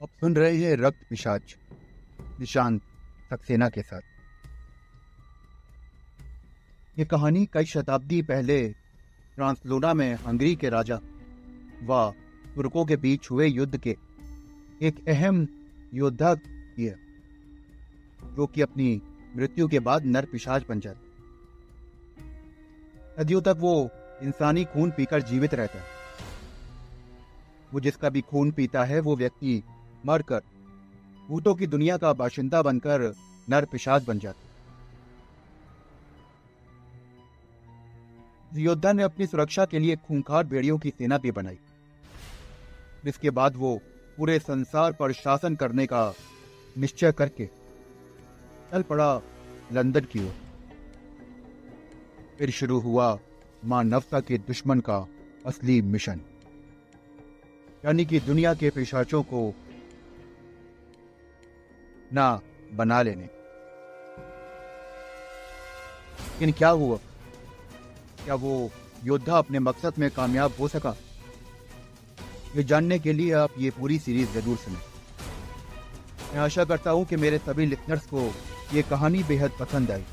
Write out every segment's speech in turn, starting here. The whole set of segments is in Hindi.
अब सुन रहे हैं रक्त पिशाच निशांत सक्सेना के साथ। ये कहानी कई शताब्दी पहले ट्रांसलोना में हंगरी के राजा व तुर्कों के बीच हुए युद्ध के एक अहम योद्धा की है जो कि अपनी मृत्यु के बाद नर पिशाच बन जाते सदियों तक वो इंसानी खून पीकर जीवित रहता है। वो जिसका भी खून पीता है, वो व्यक्ति मरकर भूतों की दुनिया का बाशिंदा बनकर नर पिशाच बन जाता। योद्धा ने अपनी सुरक्षा के लिए खूंखार भेड़ियों की सेना भी बनाई इसके बाद वो पूरे संसार पर शासन करने का निश्चय करके चल पड़ा लंदन की ओर। फिर शुरू हुआ मानवता के दुश्मन का असली मिशन, यानी कि दुनिया के पिशाचों को ना बना लेने। लेकिन क्या हुआ? क्या वो योद्धा अपने मकसद में कामयाब हो सका? ये जानने के लिए आप ये पूरी सीरीज़ ज़रूर सुने। मैं आशा करता हूँ कि मेरे सभी लिसनर्स को ये कहानी बेहद पसंद आई।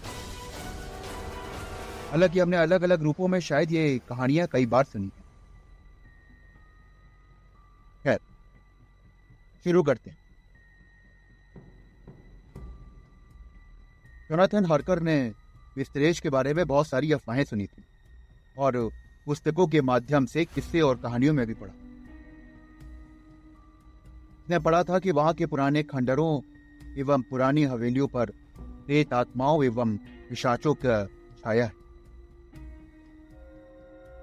हालाँकि हमने अलग अलग रूपों में शायद ये कहानियाँ कई बार सुनी है। खैर, शुरू करते हैं। जोनाथन हार्कर ने विस्तरेश के बारे में बहुत सारी अफवाहें सुनी थी और पुस्तकों के माध्यम से किस्से और कहानियों में भी पढ़ा। ने पढ़ा था कि वहाँ के पुराने खंडरों एवं पुरानी हवेलियों पर प्रेत आत्माओं एवं पिशाचों का छाया है।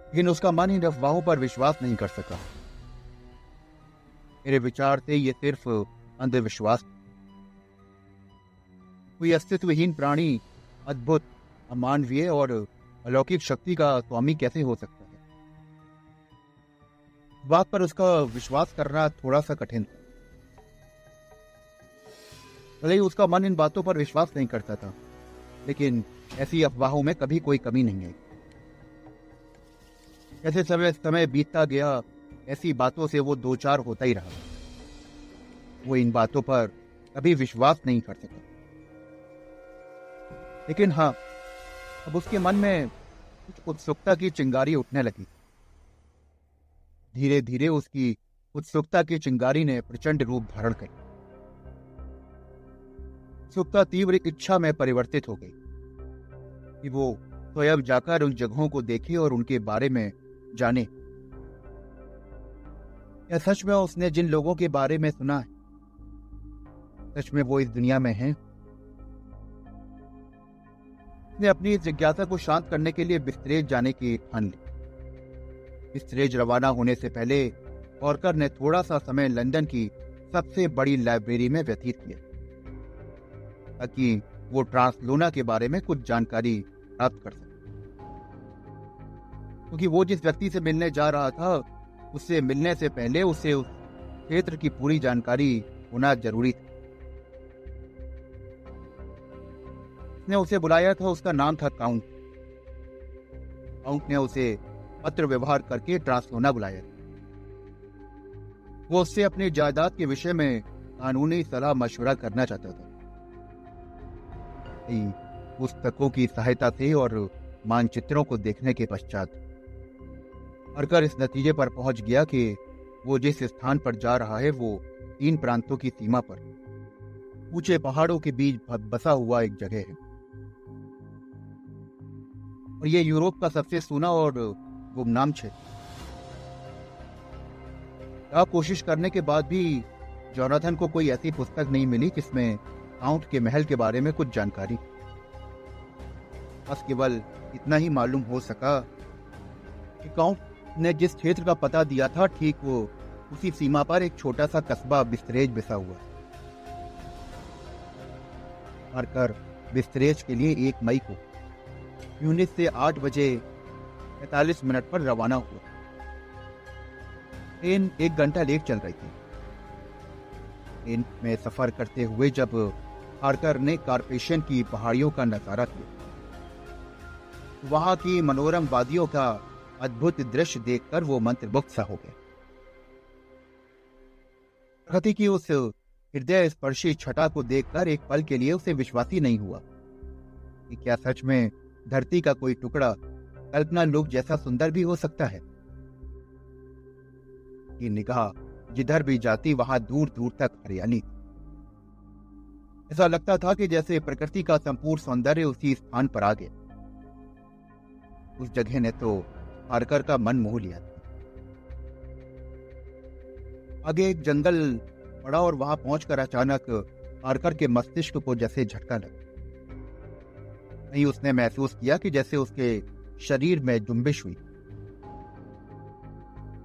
लेकिन उसका मन इन अफवाहों पर विश्वास नहीं कर सका। मेरे विचार से ये सिर्फ़ अंधविश्वास कोई अस्तित्वहीन प्राणी, अद्भुत, अमानवीय और अलौकिक शक्ति का स्वामी कैसे हो सकता है? बात पर उसका विश्वास करना थोड़ा सा कठिन था भले ही उसका मन इन बातों पर विश्वास नहीं करता था, लेकिन ऐसी अफवाहों में कभी कोई कमी नहीं आई। जैसे समय समय बीतता गया, ऐसी बातों से वो दो चार होता ही रहा। वो इन बातों पर कभी विश्वास नहीं कर सका। लेकिन हाँ अब उसके मन में कुछ उत्सुकता की चिंगारी उठने लगी। धीरे धीरे उसकी उत्सुकता की चिंगारी ने प्रचंड रूप धारण कर। उत्सुकता तीव्र इच्छा में परिवर्तित हो गई कि वो स्वयं जाकर उन जगहों को देखे और उनके बारे में जाने। या सच में उसने जिन लोगों के बारे में सुना है? सच में वो इस दुनिया में हैं? ने अपनी जिज्ञासा को शांत करने के लिए बिस्तरेज जाने की ठान ली। बिस्तरेज रवाना होने से पहले ऑर्कर ने थोड़ा सा समय लंदन की सबसे बड़ी लाइब्रेरी में व्यतीत किया, ताकि वो ट्रांसलोना के बारे में कुछ जानकारी प्राप्त कर सके। क्योंकि वो जिस व्यक्ति से मिलने जा रहा था, उससे मिलने से पहले उसे उस क्षेत्र की पूरी जानकारी होना ज़रूरी था। उसने उसे बुलाया था उसका नाम था काउंट। काउंट ने उसे पत्र व्यवहार करके ट्रांसलोना बुलाया। वो उससे अपनी जायदाद के विषय में कानूनी सलाह मशवरा करना चाहता था। पुस्तकों की सहायता से और मानचित्रों को देखने के पश्चात अरकर इस नतीजे पर पहुँच गया कि वो जिस स्थान पर जा रहा है, वो तीन प्रांतों की सीमा पर। ऊँचे पहाड़ों के बीच बसा हुआ एक जगह है। और ये यूरोप का सबसे सुना और गुमनाम क्षेत्र। कोशिश करने के बाद भी जोनाथन को कोई ऐसी पुस्तक नहीं मिली जिसमें काउंट के महल के बारे में कुछ जानकारी? बस केवल इतना ही मालूम हो सका कि काउंट ने जिस क्षेत्र का पता दिया था, ठीक वो उसी सीमा पर एक छोटा सा कस्बा बिस्तरेज बिसा हुआ मारकर बिस्तरेज के लिए एक मई को यूनिट से आठ बजे पैतालीस मिनट पर रवाना हुआ। ट्रेन एक घंटा लेट चल रही थी। ट्रेन में सफ़र करते हुए जब हारकर ने कारपेशन की पहाड़ियों का नज़ारा किया, वहाँ की मनोरम वादियों का अद्भुत दृश्य देखकर वो मंत्रमुग्ध सा हो गया प्रकृति की उस हृदय स्पर्शी छटा को देखकर एक पल के लिए उसे विश्वास नहीं हुआ कि क्या सच में धरती का कोई टुकड़ा कल्पना लोक जैसा सुंदर भी हो सकता है। कि निगाह जिधर भी जाती, वहाँ दूर दूर तक हरियाली ऐसा लगता था कि जैसे प्रकृति का संपूर्ण सौंदर्य उसी स्थान पर आ गया। उस जगह ने तो हारकर का मन मोह लिया था। आगे एक जंगल पड़ा और वहाँ पहुंचकर अचानक हारकर के मस्तिष्क को जैसे झटका लगा। नहीं उसने महसूस किया कि जैसे उसके शरीर में जुम्बिश हुई।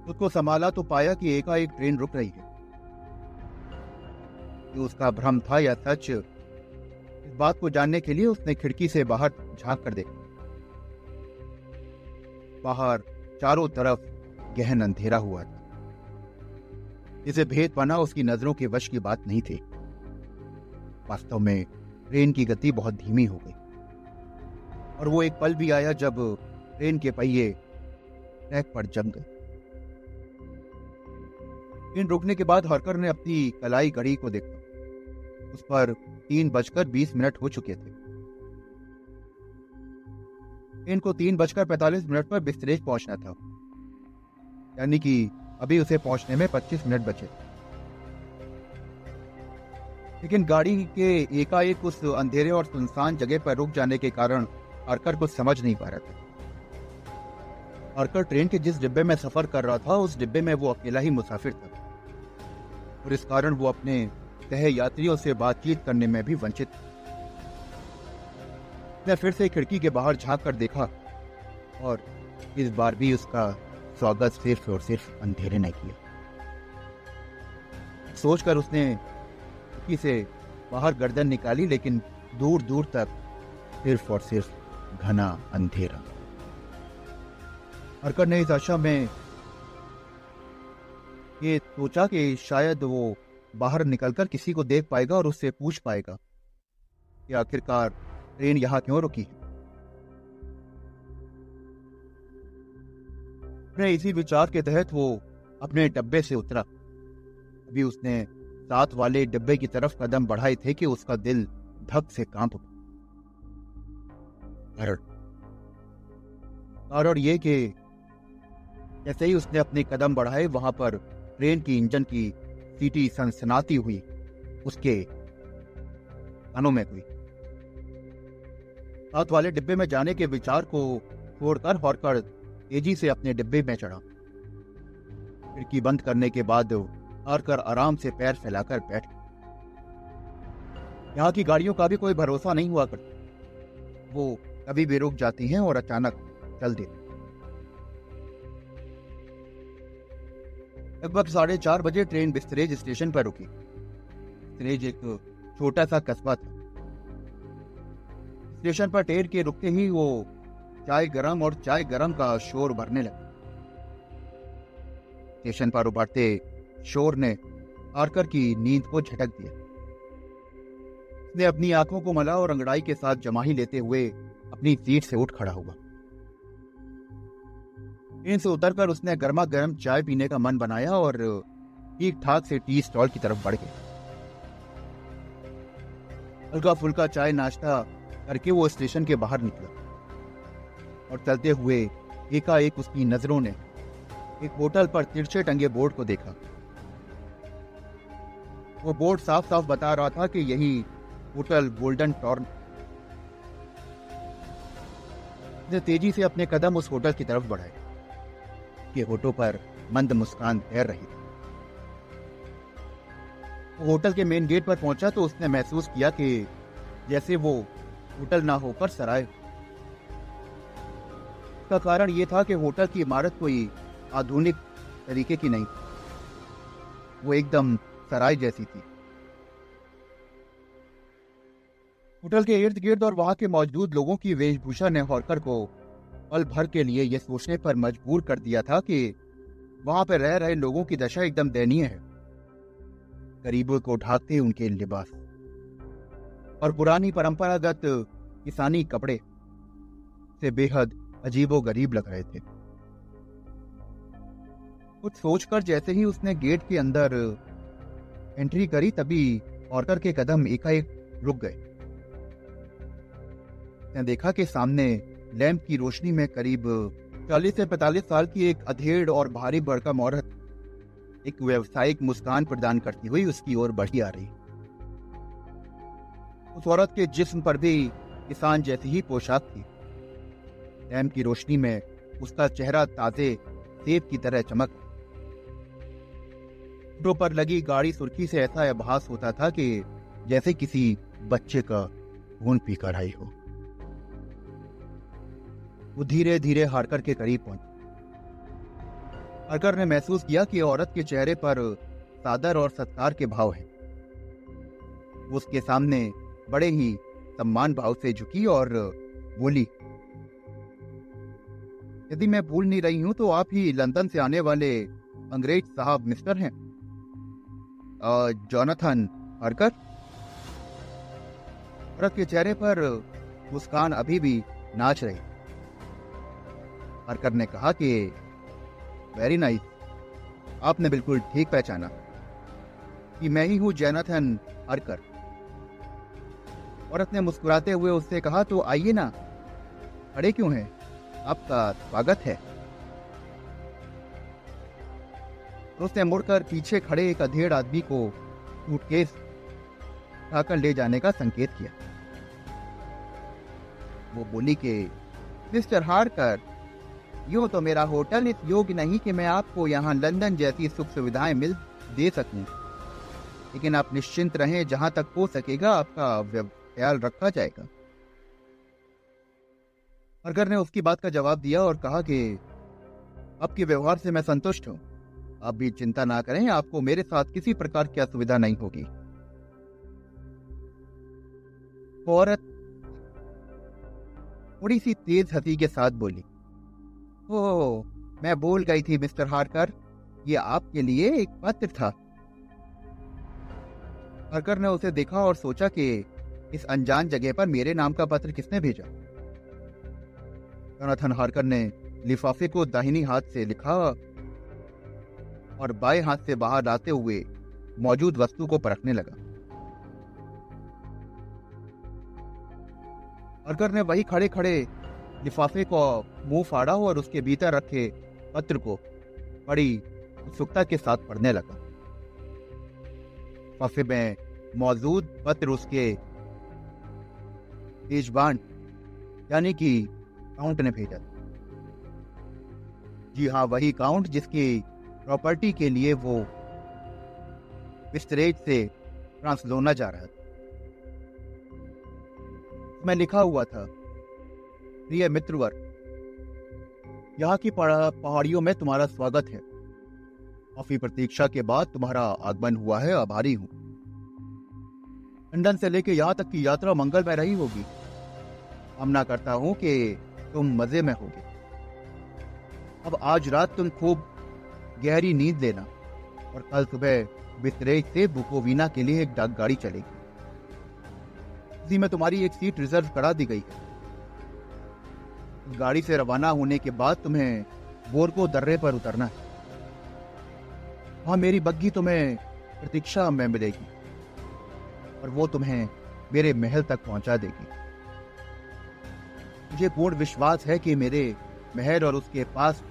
उसको संभाला तो पाया कि एकाएक ट्रेन रुक रही है। कि उसका भ्रम था या सच, इस बात को जानने के लिए उसने खिड़की से बाहर झाँक कर देखा। बाहर चारों तरफ़ गहन अंधेरा हुआ था। इसे भेद पाना उसकी नज़रों के वश की बात नहीं थी। वास्तव में ट्रेन की गति बहुत धीमी हो गई। और वो एक पल भी आया जब ट्रेन के पहिए ट्रैक पर जम गए। ट्रेन रुकने के बाद हरकर ने अपनी कलाई घड़ी को देखा। उस पर तीन बजकर बीस मिनट हो चुके थे। ट्रेन को तीन बजकर पैंतालीस मिनट पर बिस्तरेज पहुँचना था। यानी कि अभी उसे पहुँचने में पच्चीस मिनट बचे। लेकिन गाड़ी के एकाएक उस अंधेरे और सुनसान जगह पर रुक जाने के कारण हरकर कुछ समझ नहीं पा रहा था। हरकर ट्रेन के जिस डिब्बे में सफ़र कर रहा था, उस डिब्बे में वो अकेला ही मुसाफिर था। और इस कारण वो अपने सह यात्रियों से बातचीत करने में भी वंचित मैं फिर से खिड़की के बाहर झाँक कर देखा, और इस बार भी उसका स्वागत सिर्फ़ और सिर्फ़ अंधेरे ने किया। सोचकर उसने खिड़की से बाहर गर्दन निकाली, लेकिन दूर दूर तक सिर्फ़ और सिर्फ़ घना अंधेरा। हरकर ने इस आशा में ये सोचा कि शायद वो बाहर निकलकर किसी को देख पाएगा और उससे पूछ पाएगा कि आखिरकार ट्रेन यहाँ क्यों रुकी है। अपने इसी विचार के तहत वो अपने डब्बे से उतरा। अभी उसने साथ वाले डब्बे की तरफ़ कदम बढ़ाए थे कि उसका दिल धक से काँप कारण कारण ये कि जैसे ही उसने अपने कदम बढ़ाए, वहाँ पर ट्रेन की इंजन की सीटी सनसनाती हुई, उसके कानों में हुई। साथ वाले डिब्बे में जाने के विचार को छोड़कर हॉरकर तेज़ी से अपने डिब्बे में चढ़ा। खिड़की बंद करने के बाद हारकर आराम से पैर फैलाकर बैठ यहाँ की गाड़ियों का भी कोई भरोसा नहीं हुआ करता। वो कभी भी रुक जाती हैं और अचानक चल देती लगभग साढ़े चार बजे ट्रेन बिस्तरेज स्टेशन पर रुकी। बिस्तरेज एक छोटा सा कस्बा था। स्टेशन पर टेर के रुकते ही वो चाय गरम और चाय गरम का शोर भरने लगा। स्टेशन पर उभरते शोर ने आरकर की नींद को झटक दिया। उसने अपनी आँखों को मला और अंगड़ाई के साथ जमाही लेते हुए अपनी सीट से उठ खड़ा हुआ। ट्रेन से उतरकर उसने गर्मा गर्म चाय पीने का मन बनाया और ठीक ठाक से टी स्टॉल की तरफ़ बढ़ गया। हल्का फुल्का चाय नाश्ता करके वो स्टेशन के बाहर निकला और चलते हुए एकाएक उसकी नज़रों ने एक होटल पर तिरछे टंगे बोर्ड को देखा। वो बोर्ड साफ़ साफ़ बता रहा था कि यही होटल गोल्डन टॉर्न तेज़ी से अपने कदम उस होटल की तरफ़ बढ़ाए, के होटों पर मंद मुस्कान तैर रही थी। वो होटल के मेन गेट पर पहुँचा तो उसने महसूस किया कि जैसे वो होटल ना होकर सराय का कारण यह था कि होटल की इमारत कोई आधुनिक तरीके की नहीं वो एकदम सराय जैसी थी। होटल के इर्द गिर्द और वहाँ के मौजूद लोगों की वेशभूषा ने हॉर्कर को पल भर के लिए यह सोचने पर मजबूर कर दिया था कि वहाँ पर रह रहे लोगों की दशा एकदम दयनीय है। गरीबों को ढाकते उनके लिबास और पुरानी परंपरागत किसानी कपड़े से बेहद अजीबो गरीब लग रहे थे। कुछ सोचकर जैसे ही उसने गेट के अंदर एंट्री करी तभी ऑर्कर के कदम एकाएक रुक गए। ने देखा कि सामने लैंप की रोशनी में करीब चालीस से पैतालीस साल की एक अधेड़ और भारी भड़कम औरत एक व्यवसायिक मुस्कान प्रदान करती हुई उसकी ओर बढ़ी आ रही। उस औरत के जिस्म पर भी किसान जैसी ही पोशाक थी। लैंप की रोशनी में उसका चेहरा ताजे सेब की तरह चमक। पर लगी गाड़ी सुर्खी से ऐसा आभास होता था कि जैसे किसी बच्चे का खून पीकर आई हो। वो धीरे धीरे हारकर के करीब पहुँची। हरकर ने महसूस किया कि औरत के चेहरे पर सादर और सत्कार के भाव हैं। उसके सामने बड़े ही सम्मान भाव से झुकी और बोली, यदि मैं भूल नहीं रही हूँ तो आप ही लंदन से आने वाले अंग्रेज़ साहब मिस्टर हैं। Jonathan Harker? औरत के चेहरे पर मुस्कान अभी भी नाच रही। हरकर ने कहा कि वेरी नाइस आपने बिल्कुल ठीक पहचाना कि मैं ही हूँ जैनाथन हरकर औरत ने मुस्कुराते हुए उससे कहा तो आइए ना। खड़े क्यों हैं? आपका स्वागत है. उसने मुड़कर पीछे खड़े एक अधेड़ आदमी को सूटकेस उठाकर ले जाने का संकेत किया। वो बोली कि, मिस्टर हारकर यूँ तो मेरा होटल, इस योग्य नहीं कि मैं आपको यहाँ लंदन जैसी सुख सुविधाएँ मिल दे सकूँ। लेकिन आप निश्चिंत रहें, जहाँ तक हो सकेगा, आपका ख्याल रखा जाएगा। हरकर ने उसकी बात का जवाब दिया और कहा कि, आपके व्यवहार से मैं संतुष्ट हूँ। आप भी चिंता ना करें, आपको मेरे साथ किसी प्रकार की असुविधा नहीं होगी। औरत थोड़ी सी तेज हँसी के साथ बोली ओ मैं बोल गई थी, मिस्टर हारकर। ये आपके लिए एक पत्र था। हारकर ने उसे देखा और सोचा कि इस अनजान जगह पर मेरे नाम का पत्र किसने भेजा? जोनाथन हारकर ने लिफाफे को दाहिनी हाथ से लिखा और बाएँ हाथ से बाहर लाते हुए मौजूद वस्तु को परखने लगा। अरकर ने वही खड़े खड़े लिफाफे को मुँह फाड़ा और उसके भीतर रखे पत्र को बड़ी उत्सुकता के साथ पढ़ने लगा। लिफाफे में मौजूद पत्र उसके तेजबान यानी कि काउंट ने भेजा जी हाँ वही काउंट जिसकी प्रॉपर्टी के लिए वो विस्तरेज से ट्रांसलोना जा रहा था। में लिखा हुआ था प्रिय मित्रवर, यहाँ की पहाड़ियों में तुम्हारा स्वागत है। काफ़ी प्रतीक्षा के बाद तुम्हारा आगमन हुआ है, आभारी हूँ। लंदन से लेकर यहाँ तक की यात्रा मंगल में रही होगी। कामना करता हूँ कि तुम मज़े में होगे। अब आज रात तुम खूब गहरी नींद लेना और कल सुबह बिस्तरेज से बुकोवीना के लिए एक डाक गाड़ी चलेगी में तुम्हारी एक सीट रिज़र्व करा दी गई है। गाड़ी से रवाना होने के बाद तुम्हें बोरको दर्रे पर उतरना है। वहाँ मेरी बग्घी तुम्हें प्रतीक्षा में मिलेगी और वो तुम्हें मेरे महल तक पहुँचा देगी। मुझे पूर्ण विश्वास है कि मेरे महल और उसके पास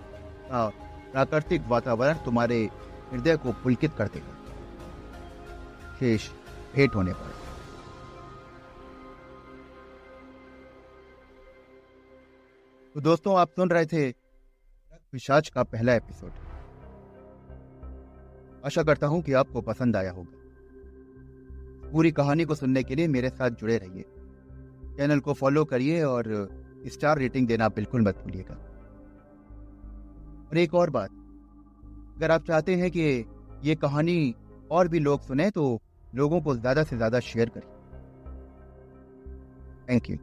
का प्राकृतिक वातावरण तुम्हारे हृदय को पुलकित कर देगा शेष भेंट होने पर तो दोस्तों, आप सुन रहे थे पिशाच का पहला एपिसोड। आशा करता हूँ कि आपको पसंद आया होगा। पूरी कहानी को सुनने के लिए मेरे साथ जुड़े रहिए। चैनल को फॉलो करिए और स्टार रेटिंग देना बिल्कुल मत भूलिएगा। और एक और बात, अगर आप चाहते हैं कि ये कहानी और भी लोग सुने तो लोगों को ज़्यादा से ज़्यादा शेयर करिए। Thank you